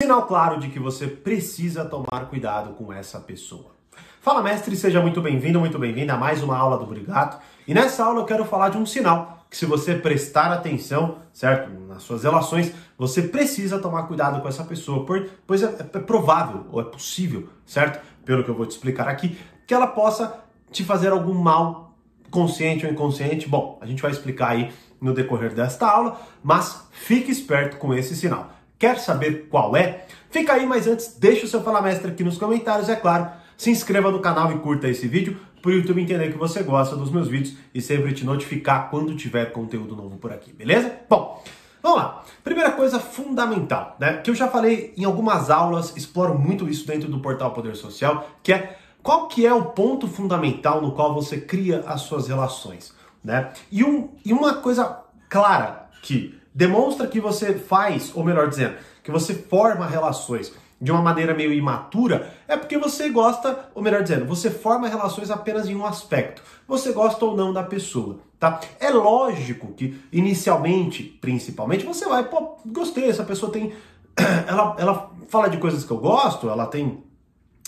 Sinal claro de que você precisa tomar cuidado com essa pessoa. Fala, mestre, seja muito bem-vindo, muito bem-vinda a mais uma aula do Brigato. E nessa aula eu quero falar de um sinal que, se você prestar atenção, certo, nas suas relações, você precisa tomar cuidado com essa pessoa, pois é, é provável ou é possível, certo, pelo que eu vou te explicar aqui, que ela possa te fazer algum mal consciente ou inconsciente. Bom, a gente vai explicar aí no decorrer desta aula, mas fique esperto com esse sinal. Quer saber qual é? Fica aí, mas antes, deixa o seu Fala Mestre aqui nos comentários, é claro. Se inscreva no canal e curta esse vídeo para o YouTube entender que você gosta dos meus vídeos e sempre te notificar quando tiver conteúdo novo por aqui, beleza? Bom, vamos lá. Primeira coisa fundamental, né? Que eu já falei em algumas aulas, exploro muito isso dentro do portal Poder Social, que é qual que é o ponto fundamental no qual você cria as suas relações, né? E, um, e uma coisa clara que demonstra que você faz, ou melhor dizendo, que você forma relações de uma maneira meio imatura, é porque você gosta, ou melhor dizendo, você forma relações apenas em um aspecto. Você gosta ou não da pessoa, tá? É lógico que inicialmente, principalmente, você vai, pô, gostei, essa pessoa tem ela, ela fala de coisas que eu gosto, ela tem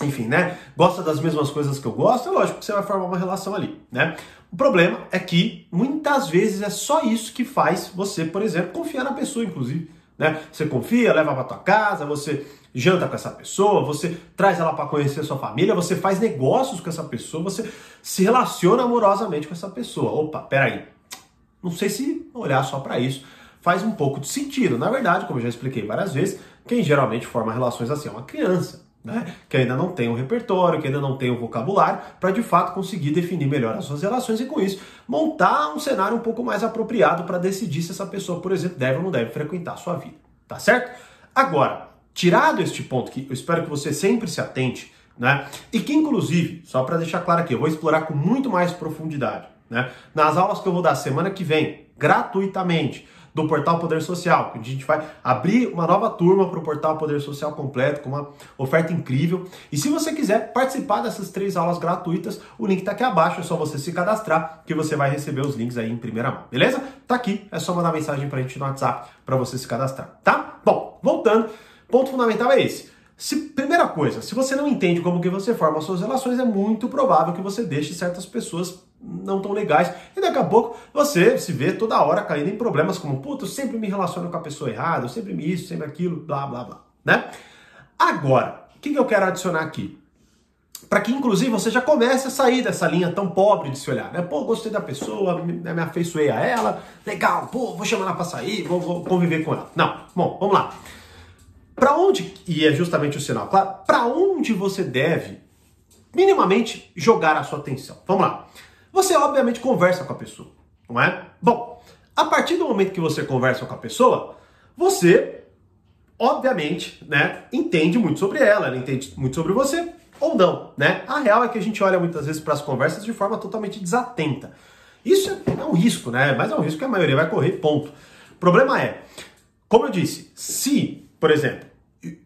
enfim, né? Gosta das mesmas coisas que eu gosto, é lógico que você vai formar uma relação ali, né? O problema é que muitas vezes é só isso que faz você, por exemplo, confiar na pessoa, inclusive. Né? Você confia, leva para tua casa, você janta com essa pessoa, você traz ela para conhecer sua família, você faz negócios com essa pessoa, você se relaciona amorosamente com essa pessoa. Opa, peraí. Não sei se olhar só para isso faz um pouco de sentido. Na verdade, como eu já expliquei várias vezes, quem geralmente forma relações assim é uma criança né? que ainda não tem o um repertório, que ainda não tem o um vocabulário, para de fato conseguir definir melhor as suas relações e com isso montar um cenário um pouco mais apropriado para decidir se essa pessoa, por exemplo, deve ou não deve frequentar a sua vida. Tá certo? Agora, tirado este ponto que eu espero que você sempre se atente, né? E que inclusive, só para deixar claro aqui, eu vou explorar com muito mais profundidade, né? Nas aulas que eu vou dar semana que vem, gratuitamente do Portal Poder Social, que a gente vai abrir uma nova turma para o Portal Poder Social completo, com uma oferta incrível. E se você quiser participar dessas três aulas gratuitas, o link está aqui abaixo, é só você se cadastrar que você vai receber os links aí em primeira mão, beleza? Tá aqui, é só mandar mensagem para a gente no WhatsApp para você se cadastrar, tá? Bom, voltando, ponto fundamental é esse. Se, primeira coisa, se você não entende como que você forma as suas relações, é muito provável que você deixe certas pessoas não tão legais. E daqui a pouco você se vê toda hora caindo em problemas como, puta, eu sempre me relaciono com a pessoa errada, eu sempre me isso, sempre aquilo, blá, blá, blá, né? Agora, o que, que eu quero adicionar aqui? Para que, inclusive, você já comece a sair dessa linha tão pobre de se olhar, né? Pô, gostei da pessoa, me, me afeiçoei a ela, legal, pô, vou chamar ela para sair, vou, vou conviver com ela. Não, bom, vamos lá. Para onde, e é justamente o sinal, claro, para onde você deve minimamente jogar a sua atenção? Vamos lá. Você obviamente conversa com a pessoa, não é? Bom, a partir do momento que você conversa com a pessoa, você obviamente, né, entende muito sobre ela, ela entende muito sobre você ou não, né? A real é que a gente olha muitas vezes para as conversas de forma totalmente desatenta. Isso é um risco, né? Mas é um risco que a maioria vai correr, ponto. O problema é, como eu disse, se, por exemplo,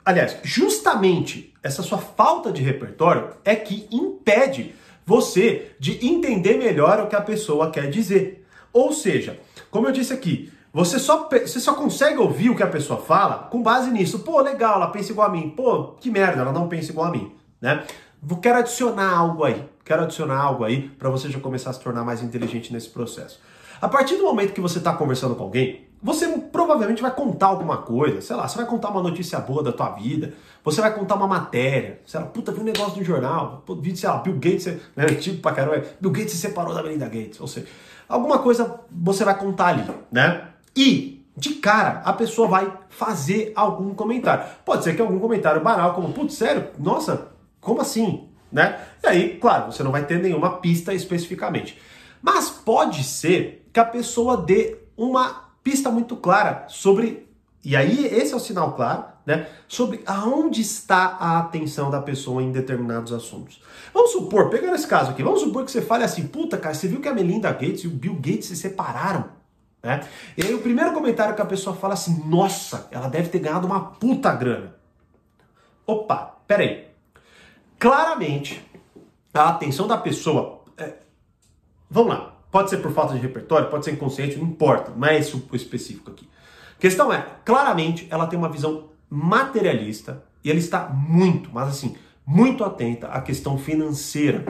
aliás, justamente essa sua falta de repertório é que impede você de entender melhor o que a pessoa quer dizer. Ou seja, como eu disse aqui, você só, você só consegue ouvir o que a pessoa fala com base nisso. Pô, legal, ela pensa igual a mim. Pô, que merda, ela não pensa igual a mim, né? Quero adicionar algo aí. Quero adicionar algo aí para você já começar a se tornar mais inteligente nesse processo. A partir do momento que você está conversando com alguém, você provavelmente vai contar alguma coisa, sei lá, você vai contar uma notícia boa da tua vida, você vai contar uma matéria, sei lá, puta, vi um negócio no jornal, vi, sei lá, Bill Gates, né, tipo pra caramba, Bill Gates se separou da Melinda Gates, ou seja, alguma coisa você vai contar ali, né? E, de cara, a pessoa vai fazer algum comentário. Pode ser que algum comentário banal, como, putz, sério, nossa, como assim? Né? E aí, claro, você não vai ter nenhuma pista especificamente. Mas pode ser que a pessoa dê uma pista muito clara sobre, e aí esse é o sinal claro, né, sobre aonde está a atenção da pessoa em determinados assuntos. Vamos supor, pegando esse caso aqui, vamos supor que você fale assim, puta cara, você viu que a Melinda Gates e o Bill Gates se separaram, né? E aí o primeiro comentário que a pessoa fala assim, nossa, ela deve ter ganhado uma puta grana. Opa, peraí. Claramente, a atenção da pessoa, é... vamos lá, Pode ser por falta de repertório, pode ser inconsciente, não importa, não é esse o específico aqui. A questão é, claramente, ela tem uma visão materialista e ela está muito, mas assim, muito atenta à questão financeira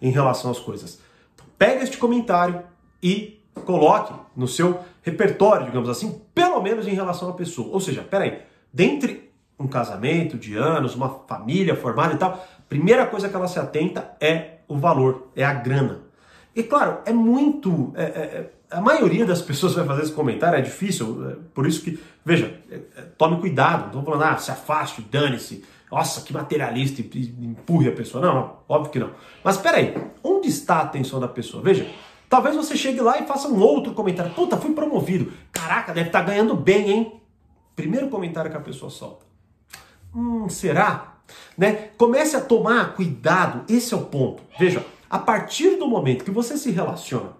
em relação às coisas. Então, pega este comentário e coloque no seu repertório, digamos assim, pelo menos em relação à pessoa. Ou seja, peraí, dentre um casamento de anos, uma família formada e tal, primeira coisa que ela se atenta é o valor, é a grana. E claro, é muito. É, é, é a maioria das pessoas vai fazer esse comentário, é difícil, é, por isso que, veja, é, é, tome cuidado, não estou falando, ah, se afaste, dane-se, nossa, que materialista, empurre a pessoa. Não, não, óbvio que não. Mas peraí, onde está a atenção da pessoa? Veja, talvez você chegue lá e faça um outro comentário. Puta, fui promovido. Caraca, deve estar tá ganhando bem, hein? Primeiro comentário que a pessoa solta. Hum, será? Né? Comece a tomar cuidado, esse é o ponto. Veja, a partir do momento que você se relaciona,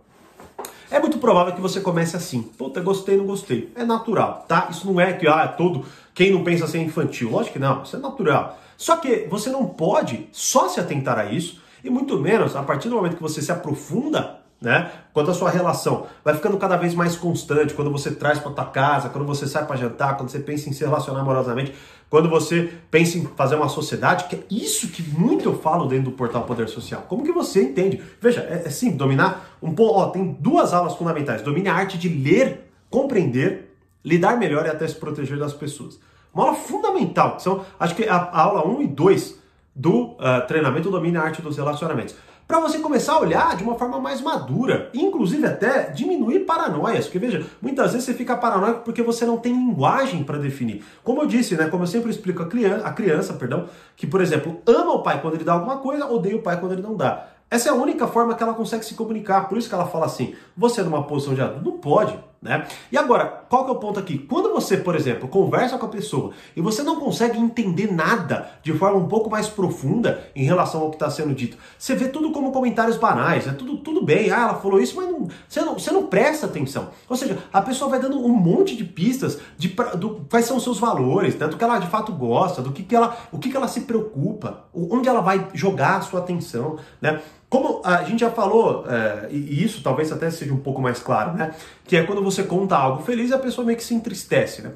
é muito provável que você comece assim. Puta, gostei, não gostei. É natural, tá? Isso não é que, ah, é todo. Quem não pensa assim é infantil. Lógico que não, isso é natural. Só que você não pode só se atentar a isso, e muito menos a partir do momento que você se aprofunda né? Quando a sua relação vai ficando cada vez mais constante, quando você traz para tua casa, quando você sai para jantar, quando você pensa em se relacionar amorosamente, quando você pensa em fazer uma sociedade, que é isso que muito eu falo dentro do portal Poder Social. Como que você entende? Veja, é, é dominar um pouco, ó, tem duas aulas fundamentais. Domine a arte de ler, compreender, lidar melhor e até se proteger das pessoas. Uma aula fundamental, que são, acho que a, a aula 1 e 2 do uh, treinamento Domine a Arte dos Relacionamentos para você começar a olhar de uma forma mais madura, inclusive até diminuir paranoias, porque veja, muitas vezes você fica paranoico porque você não tem linguagem para definir. Como eu disse, né, como eu sempre explico a criança, a criança, perdão, que por exemplo, ama o pai quando ele dá alguma coisa, odeia o pai quando ele não dá. Essa é a única forma que ela consegue se comunicar. Por isso que ela fala assim: você numa posição de adulto não pode, né? E agora, qual que é o ponto aqui? Quando você, por exemplo, conversa com a pessoa e você não consegue entender nada de forma um pouco mais profunda em relação ao que está sendo dito, você vê tudo como comentários banais, é tudo, tudo bem, ah, ela falou isso, mas não, você, não, você não presta atenção. Ou seja, a pessoa vai dando um monte de pistas de do, quais são os seus valores, né? do que ela de fato gosta, do que, que ela, o que, que ela se preocupa, onde ela vai jogar a sua atenção, né? Como a gente já falou, é, e isso talvez até seja um pouco mais claro, né? Que é quando você conta algo feliz, a pessoa meio que se entristece, né?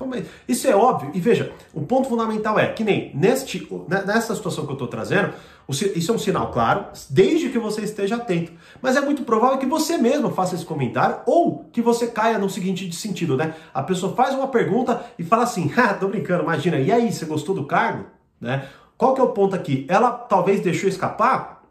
Isso é óbvio. E veja, o ponto fundamental é que nem neste, né, nessa situação que eu estou trazendo, isso é um sinal claro, desde que você esteja atento. Mas é muito provável que você mesmo faça esse comentário ou que você caia no seguinte sentido, né? A pessoa faz uma pergunta e fala assim: ah, tô brincando, imagina, e aí, você gostou do cargo? Né? Qual que é o ponto aqui? Ela talvez deixou escapar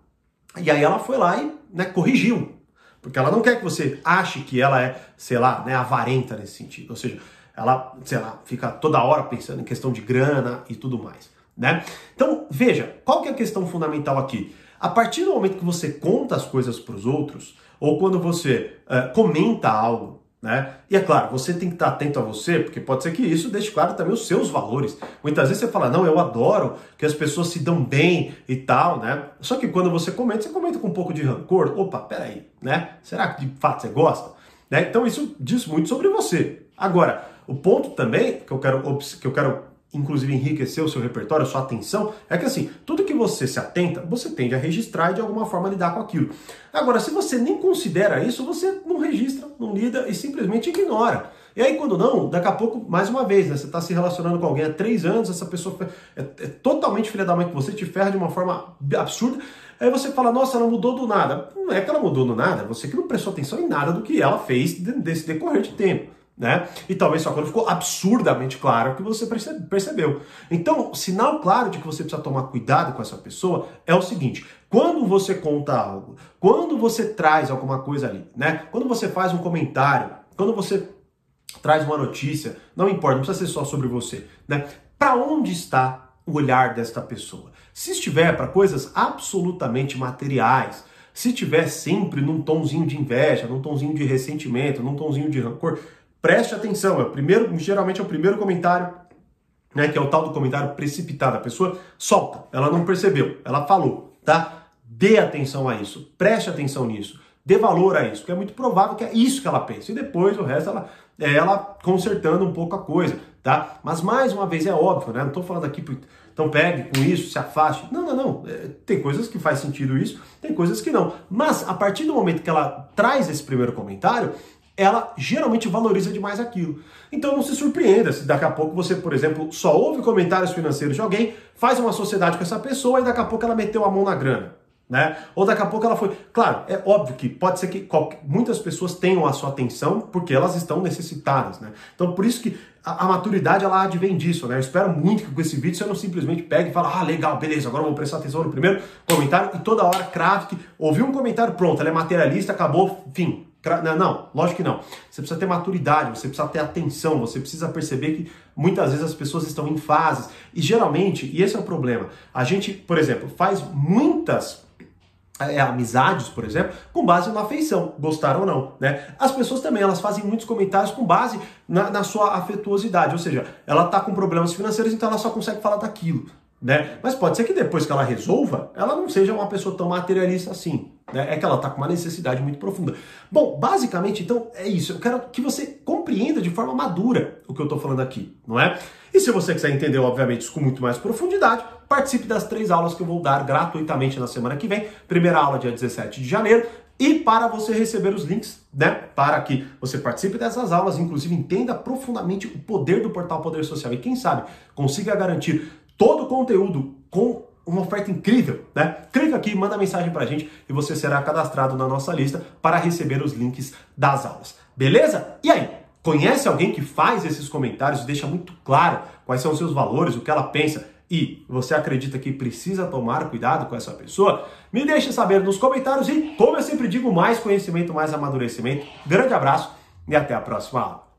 e aí ela foi lá e né, corrigiu. Porque ela não quer que você ache que ela é, sei lá, né, avarenta nesse sentido. Ou seja, ela, sei lá, fica toda hora pensando em questão de grana e tudo mais. Né? Então, veja, qual que é a questão fundamental aqui? A partir do momento que você conta as coisas para os outros, ou quando você uh, comenta algo né? E é claro, você tem que estar atento a você, porque pode ser que isso deixe claro também os seus valores. Muitas vezes você fala, não, eu adoro que as pessoas se dão bem e tal, né? Só que quando você comenta, você comenta com um pouco de rancor. Opa, peraí, né? Será que de fato você gosta? Né? Então isso diz muito sobre você. Agora, o ponto também que eu quero, que eu quero inclusive enriquecer o seu repertório, sua atenção, é que assim, tudo que você se atenta, você tende a registrar e de alguma forma lidar com aquilo. Agora, se você nem considera isso, você não registra, não lida e simplesmente ignora. E aí, quando não, daqui a pouco, mais uma vez, né, você está se relacionando com alguém há três anos, essa pessoa é, é totalmente filha da mãe que você, te ferra de uma forma absurda, aí você fala, nossa, ela mudou do nada. Não é que ela mudou do nada, você que não prestou atenção em nada do que ela fez desse decorrer de tempo né? E talvez só quando ficou absurdamente claro que você percebeu. Então, sinal claro de que você precisa tomar cuidado com essa pessoa é o seguinte: quando você conta algo, quando você traz alguma coisa ali, né? Quando você faz um comentário, quando você traz uma notícia, não importa, não precisa ser só sobre você, né? Para onde está o olhar desta pessoa? Se estiver para coisas absolutamente materiais, se estiver sempre num tomzinho de inveja, num tomzinho de ressentimento, num tomzinho de rancor, Preste atenção, é o primeiro, geralmente é o primeiro comentário, né, que é o tal do comentário precipitado. A pessoa solta, ela não percebeu, ela falou, tá? Dê atenção a isso, preste atenção nisso, dê valor a isso, porque é muito provável que é isso que ela pensa. E depois o resto ela é ela consertando um pouco a coisa, tá? Mas mais uma vez é óbvio, né? Não estou falando aqui então pegue com isso, se afaste. Não, não, não. É, tem coisas que faz sentido isso, tem coisas que não. Mas a partir do momento que ela traz esse primeiro comentário, ela geralmente valoriza demais aquilo. Então não se surpreenda se daqui a pouco você, por exemplo, só ouve comentários financeiros de alguém, faz uma sociedade com essa pessoa e daqui a pouco ela meteu a mão na grana. Né? Ou daqui a pouco ela foi. Claro, é óbvio que pode ser que muitas pessoas tenham a sua atenção porque elas estão necessitadas, né? Então por isso que a, a, maturidade ela advém disso, né? Eu espero muito que com esse vídeo você não simplesmente pegue e fale, ah, legal, beleza, agora eu vou prestar atenção no primeiro comentário e toda hora crave que ouviu um comentário, pronto, ela é materialista, acabou, fim, não, lógico que não. Você precisa ter maturidade, você precisa ter atenção, você precisa perceber que muitas vezes as pessoas estão em fases. E geralmente, e esse é o problema, a gente, por exemplo, faz muitas é, amizades, por exemplo, com base na afeição, gostaram ou não, né? As pessoas também, elas fazem muitos comentários com base na, na sua afetuosidade, ou seja, ela está com problemas financeiros, então ela só consegue falar daquilo, né? Mas pode ser que depois que ela resolva, ela não seja uma pessoa tão materialista assim, né? É que ela está com uma necessidade muito profunda. Bom, basicamente, então, é isso. Eu quero que você compreenda de forma madura o que eu estou falando aqui, não é? E se você quiser entender, obviamente, isso com muito mais profundidade, participe das três aulas que eu vou dar gratuitamente na semana que vem. Primeira aula, dia 17 de janeiro. E para você receber os links, né, para que você participe dessas aulas, inclusive entenda profundamente o poder do portal Poder Social e quem sabe consiga garantir todo o conteúdo com uma oferta incrível, né? Clica aqui, manda mensagem pra gente e você será cadastrado na nossa lista para receber os links das aulas. Beleza? E aí, conhece alguém que faz esses comentários deixa muito claro quais são os seus valores, o que ela pensa e você acredita que precisa tomar cuidado com essa pessoa? Me deixe saber nos comentários e, como eu sempre digo, mais conhecimento, mais amadurecimento. Grande abraço e até a próxima aula.